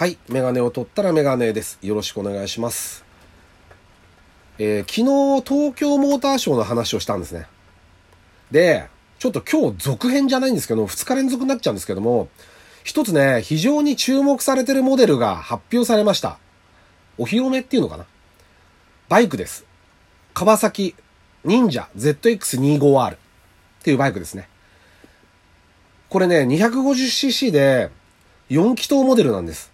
はい。メガネを取ったらメガネです。よろしくお願いします。えー昨日、東京モーターショーの話をしたんですね。で、ちょっと今日続編じゃないんですけど、2日連続になっちゃうんですけども、一つね、非常に注目されてるモデルが発表されました。お披露目っていうのかな？バイクです。川崎忍者 ZX25R っていうバイクですね。これね、250cc で4気筒モデルなんです。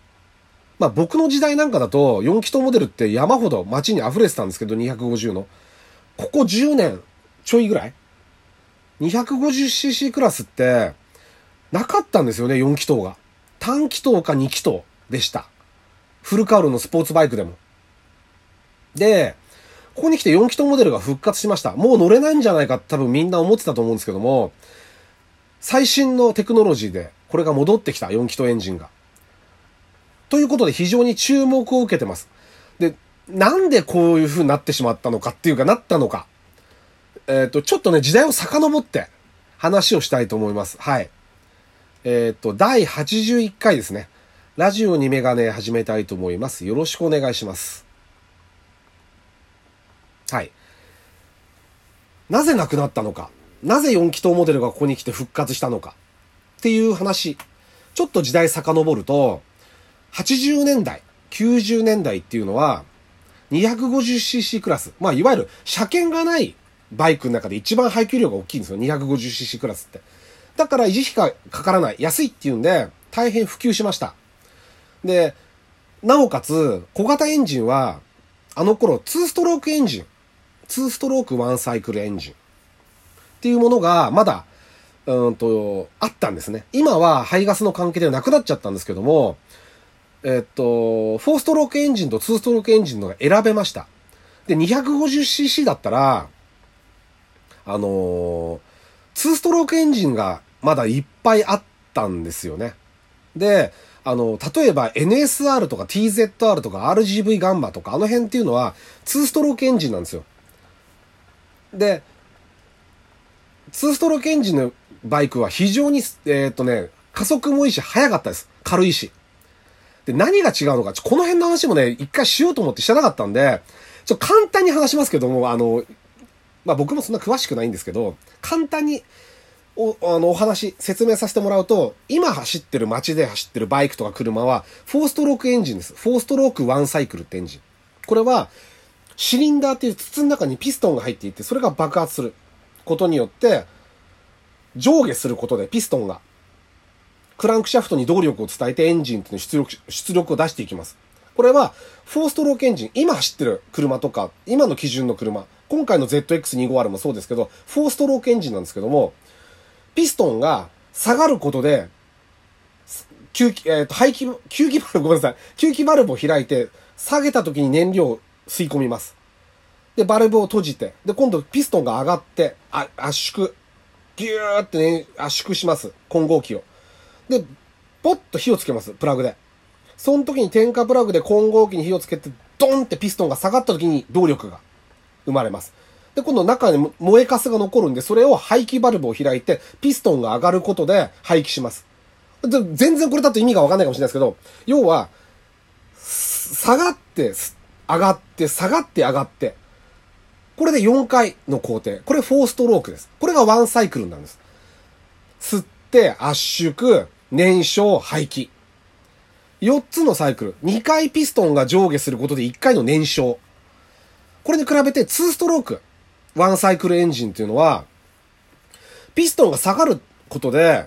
まあ僕の時代なんかだと4気筒モデルって山ほど街に溢れてたんですけど、250の。ここ10年ちょいぐらい ?250cc クラスってなかったんですよね、4気筒が。単気筒か2気筒でした。フルカウルのスポーツバイクでも。で、ここに来て4気筒モデルが復活しました。もう乗れないんじゃないかって多分みんな思ってたと思うんですけども、最新のテクノロジーでこれが戻ってきた4気筒エンジンが。ということで非常に注目を受けてます。で、なんでこういう風になってしまったのかっていうかなったのか。えっ、と、ちょっとね、時代を遡って話をしたいと思います。はい。えっ、と、第81回ですね。ラジオにメガネ始めたいと思います。よろしくお願いします。はい。なぜなくなったのか。なぜ4気筒モデルがここに来て復活したのか。っていう話。ちょっと時代遡ると、80年代、90年代っていうのは、250cc クラス。まあ、いわゆる車検がないバイクの中で一番排気量が大きいんですよ。250cc クラスって。だから維持費がかからない。安いっていうんで、大変普及しました。で、なおかつ、小型エンジンは、あの頃、2ストロークエンジン。2ストローク1サイクルエンジン。っていうものが、まだ、うんと、あったんですね。今は排ガスの関係ではなくなっちゃったんですけども、えっと、4ストロークエンジンと2ストロークエンジンのが選べました。で、250cc だったら、あのー、2ストロークエンジンがまだいっぱいあったんですよね。で、あの、例えば NSR とか TZR とか RGV ガンバとかあの辺っていうのは2ストロークエンジンなんですよ。で、2ストロークエンジンのバイクは非常に、えーっとね、加速もいいし速かったです。軽いし。で、何が違うのか、この辺の話もね、一回しようと思ってしてなかったんで、ちょ、簡単に話しますけども、あの、まあ、僕もそんな詳しくないんですけど、簡単に、お、あの、お話、説明させてもらうと、今走ってる街で走ってるバイクとか車は、4ストロークエンジンです。4ストローク1サイクルってエンジン。これは、シリンダーっていう筒の中にピストンが入っていて、それが爆発することによって、上下することでピストンが、クランクシャフトに動力を伝えてエンジンっていう出力、出力を出していきます。これは、4ストロークエンジン、今走ってる車とか、今の基準の車、今回の ZX25R もそうですけど、4ストロークエンジンなんですけども、ピストンが下がることで、吸気、えっ、と、排気、吸気バルブ、ごめんなさい。吸気バルブを開いて、下げた時に燃料を吸い込みます。で、バルブを閉じて、で、今度ピストンが上がって、あ、圧縮。ギューってね、圧縮します。混合機を。で、ポッと火をつけます。プラグで。その時に点火プラグで混合機に火をつけて、ドンってピストンが下がった時に動力が生まれます。で、今度中に燃えかすが残るんで、それを排気バルブを開いて、ピストンが上がることで排気します。全然これだと意味がわかんないかもしれないですけど、要は、下がって、上がって、下がって上がって。これで4回の工程。これ4ストロークです。これが1サイクルなんです。吸って、圧縮、燃焼、排気。4つのサイクル。2回ピストンが上下することで1回の燃焼。これに比べて2ストローク、1サイクルエンジンっていうのは、ピストンが下がることで、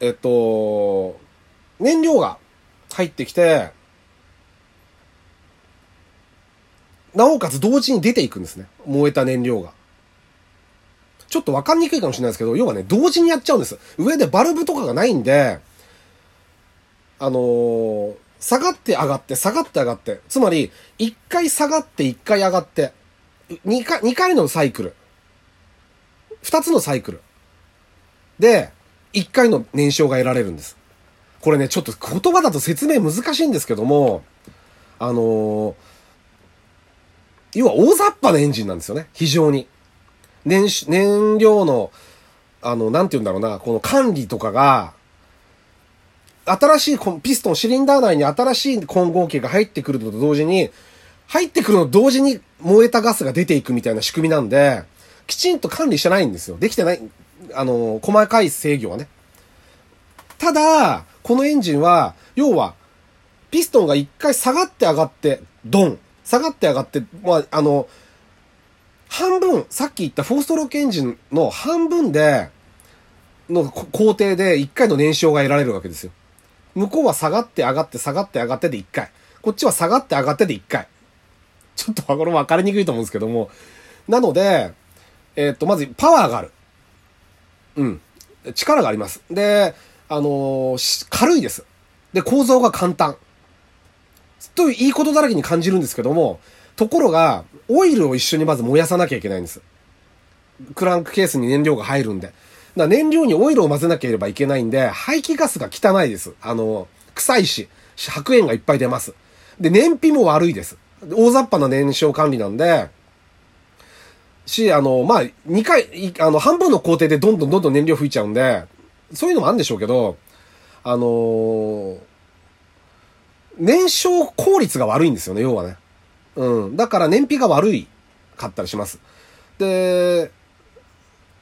えっと、燃料が入ってきて、なおかつ同時に出ていくんですね。燃えた燃料が。ちょっとわかりにくいかもしれないですけど、要はね、同時にやっちゃうんです。上でバルブとかがないんで、あのー下がって上がって、下がって上がって。つまり、一回下がって、一回上がって。二回、二回のサイクル。二つのサイクル。で、一回の燃焼が得られるんです。これね、ちょっと言葉だと説明難しいんですけども、あのー要は大雑把なエンジンなんですよね。非常に。燃、燃料の、あの、なんて言うんだろうな、この管理とかが、新しいピストン、シリンダー内に新しい混合機が入ってくるのと同時に、入ってくるのと同時に燃えたガスが出ていくみたいな仕組みなんで、きちんと管理してないんですよ。できてない、あの、細かい制御はね。ただ、このエンジンは、要は、ピストンが一回下がって上がって、ドン。下がって上がって、まあ、あの、半分、さっき言ったフォーストロークエンジンの半分で、の工程で一回の燃焼が得られるわけですよ。向こうは下がって上がって下がって上がってで一回。こっちは下がって上がってで一回。ちょっとこれ分かりにくいと思うんですけども。なので、えー、っと、まずパワーがある。うん。力があります。で、あのー、軽いです。で、構造が簡単。といういいことだらけに感じるんですけども、ところが、オイルを一緒にまず燃やさなきゃいけないんです。クランクケースに燃料が入るんで。だ燃料にオイルを混ぜなければいけないんで、排気ガスが汚いです。あの、臭いし、白煙がいっぱい出ます。で、燃費も悪いです。大雑把な燃焼管理なんで、し、あの、まあ、2回、あの、半分の工程でどんどんどんどん燃料吹いちゃうんで、そういうのもあるんでしょうけど、あのー、燃焼効率が悪いんですよね、要はね。うん。だから燃費が悪いかったりします。で、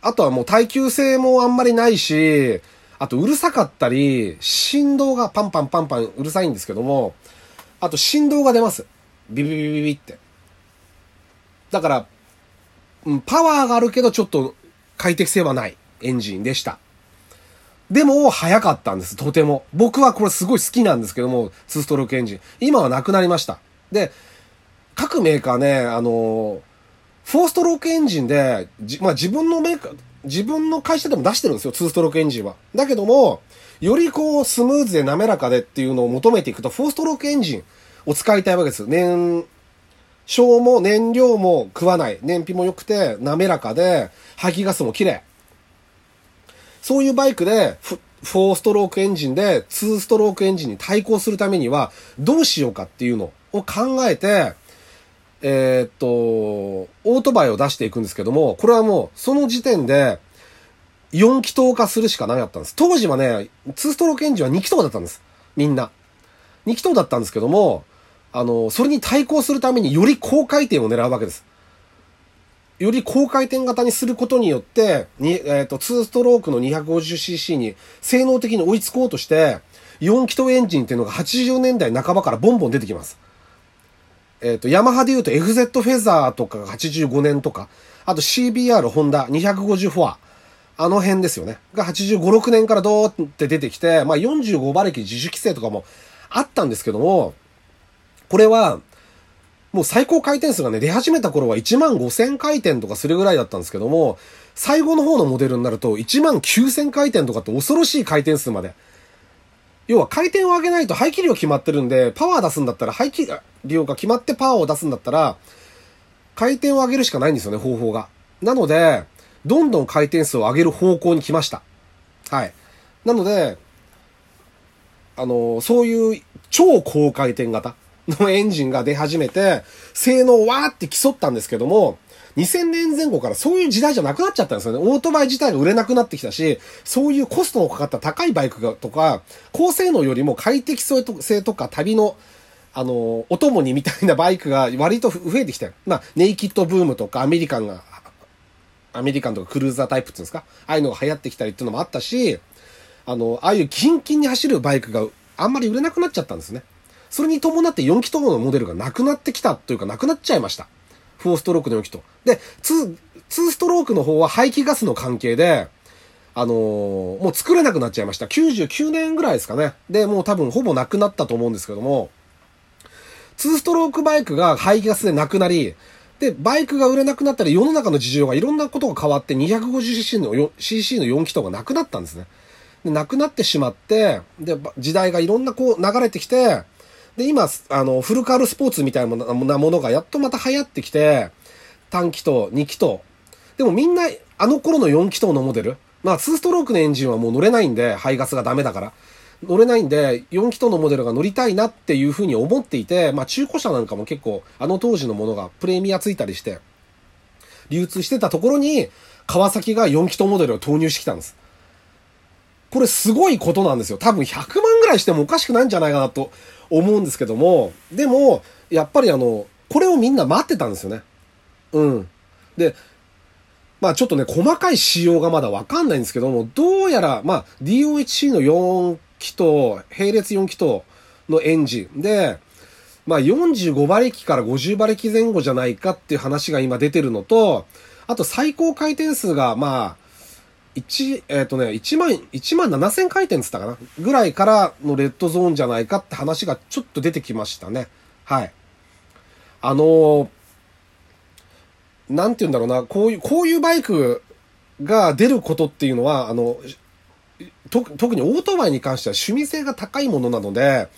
あとはもう耐久性もあんまりないし、あとうるさかったり、振動がパンパンパンパンうるさいんですけども、あと振動が出ます。ビビビビビって。だから、うん、パワーがあるけどちょっと快適性はないエンジンでした。でも、早かったんです、とても。僕はこれすごい好きなんですけども、2ストロークエンジン。今はなくなりました。で、各メーカーね、あの、4ストロークエンジンで、まあ自分のメーカー、自分の会社でも出してるんですよ、2ストロークエンジンは。だけども、よりこう、スムーズで滑らかでっていうのを求めていくと、4ストロークエンジンを使いたいわけです。燃焼も燃料も食わない。燃費も良くて、滑らかで、排気ガスも綺麗。そういうバイクで、4ストロークエンジンで2ストロークエンジンに対抗するためには、どうしようかっていうのを考えて、えー、っと、オートバイを出していくんですけども、これはもう、その時点で、4気筒化するしかなかったんです。当時はね、2ストロークエンジンは2気筒だったんです。みんな。2気筒だったんですけども、あの、それに対抗するためにより高回転を狙うわけです。より高回転型にすることによって、に、えっ、ー、と、2ストロークの 250cc に性能的に追いつこうとして、4気筒エンジンっていうのが80年代半ばからボンボン出てきます。えっ、ー、と、ヤマハで言うと FZ フェザーとかが85年とか、あと CBR ホンダ250フォア、あの辺ですよね。が85、6年からドーって出てきて、まあ45馬力自主規制とかもあったんですけども、これは、もう最高回転数がね、出始めた頃は1万5000回転とかするぐらいだったんですけども、最後の方のモデルになると1万9000回転とかって恐ろしい回転数まで。要は回転を上げないと排気量決まってるんで、パワー出すんだったら排気量が決まってパワーを出すんだったら、回転を上げるしかないんですよね、方法が。なので、どんどん回転数を上げる方向に来ました。はい。なので、あの、そういう超高回転型。のエンジンが出始めて、性能をわーって競ったんですけども、2000年前後からそういう時代じゃなくなっちゃったんですよね。オートバイ自体が売れなくなってきたし、そういうコストのかかった高いバイクがとか、高性能よりも快適性とか旅の、あの、お供にみたいなバイクが割と増えてきてまあ、ネイキッドブームとかアメリカンが、アメリカンとかクルーザータイプっていうんですか？ああいうのが流行ってきたりっていうのもあったし、あの、ああいうキンキンに走るバイクがあんまり売れなくなっちゃったんですね。それに伴って4気筒のモデルがなくなってきたというかなくなっちゃいました。4ストロークの4気筒。で、2、2ストロークの方は排気ガスの関係で、あのー、もう作れなくなっちゃいました。99年ぐらいですかね。で、もう多分ほぼなくなったと思うんですけども、2ストロークバイクが排気ガスでなくなり、で、バイクが売れなくなったら世の中の事情がいろんなことが変わって 250cc の cc の4気筒がなくなったんですね。なくなってしまって、で、時代がいろんなこう流れてきて、で、今、あの、フルカールスポーツみたいなものがやっとまた流行ってきて、単気筒、2気筒。でもみんな、あの頃の4気筒のモデル、まあ2ストロークのエンジンはもう乗れないんで、排ガスがダメだから。乗れないんで、4気筒のモデルが乗りたいなっていうふうに思っていて、まあ中古車なんかも結構、あの当時のものがプレミアついたりして、流通してたところに、川崎が4気筒モデルを投入してきたんです。これすごいことなんですよ。多分100万ぐらいしてもおかしくないんじゃないかなと思うんですけども、でも、やっぱりあの、これをみんな待ってたんですよね。うん。で、まあちょっとね、細かい仕様がまだわかんないんですけども、どうやら、まあ DOHC の4気筒、並列4気筒のエンジンで、まあ45馬力から50馬力前後じゃないかっていう話が今出てるのと、あと最高回転数が、まあ、1、えっ、ー、とね、1万、1万7000回転つったかな？ぐらいからのレッドゾーンじゃないかって話がちょっと出てきましたね。はい。あのー、なんて言うんだろうな、こういう、こういうバイクが出ることっていうのは、あの、特にオートバイに関しては趣味性が高いものなので、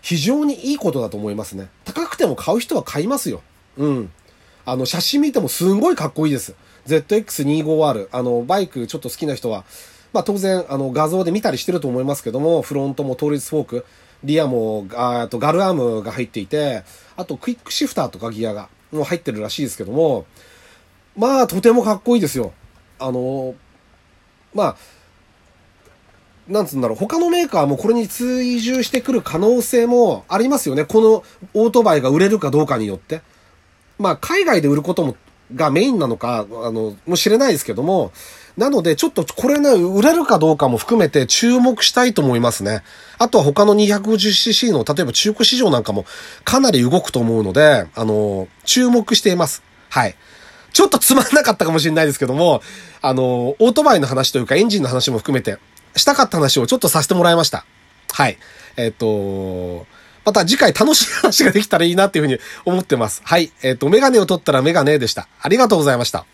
非常にいいことだと思いますね。高くても買う人は買いますよ。うん。あの、写真見てもすんごいかっこいいです。ZX25R。あの、バイクちょっと好きな人は、まあ当然、あの、画像で見たりしてると思いますけども、フロントも倒立フォーク、リアも、あとガルアームが入っていて、あとクイックシフターとかギアが、もう入ってるらしいですけども、まあとてもかっこいいですよ。あの、まあ、なんつうんだろう、他のメーカーもこれに追従してくる可能性もありますよね。このオートバイが売れるかどうかによって。まあ、海外で売ることも、がメインなのか、あの、もしれないですけども、なので、ちょっとこれね、売れるかどうかも含めて注目したいと思いますね。あとは他の 250cc の、例えば中古市場なんかもかなり動くと思うので、あの、注目しています。はい。ちょっとつまんなかったかもしれないですけども、あの、オートバイの話というかエンジンの話も含めて、したかった話をちょっとさせてもらいました。はい。えっ、と、また次回楽しい話ができたらいいなっていうふうに思ってます。はい。えっ、ー、と、メガネを取ったらメガネでした。ありがとうございました。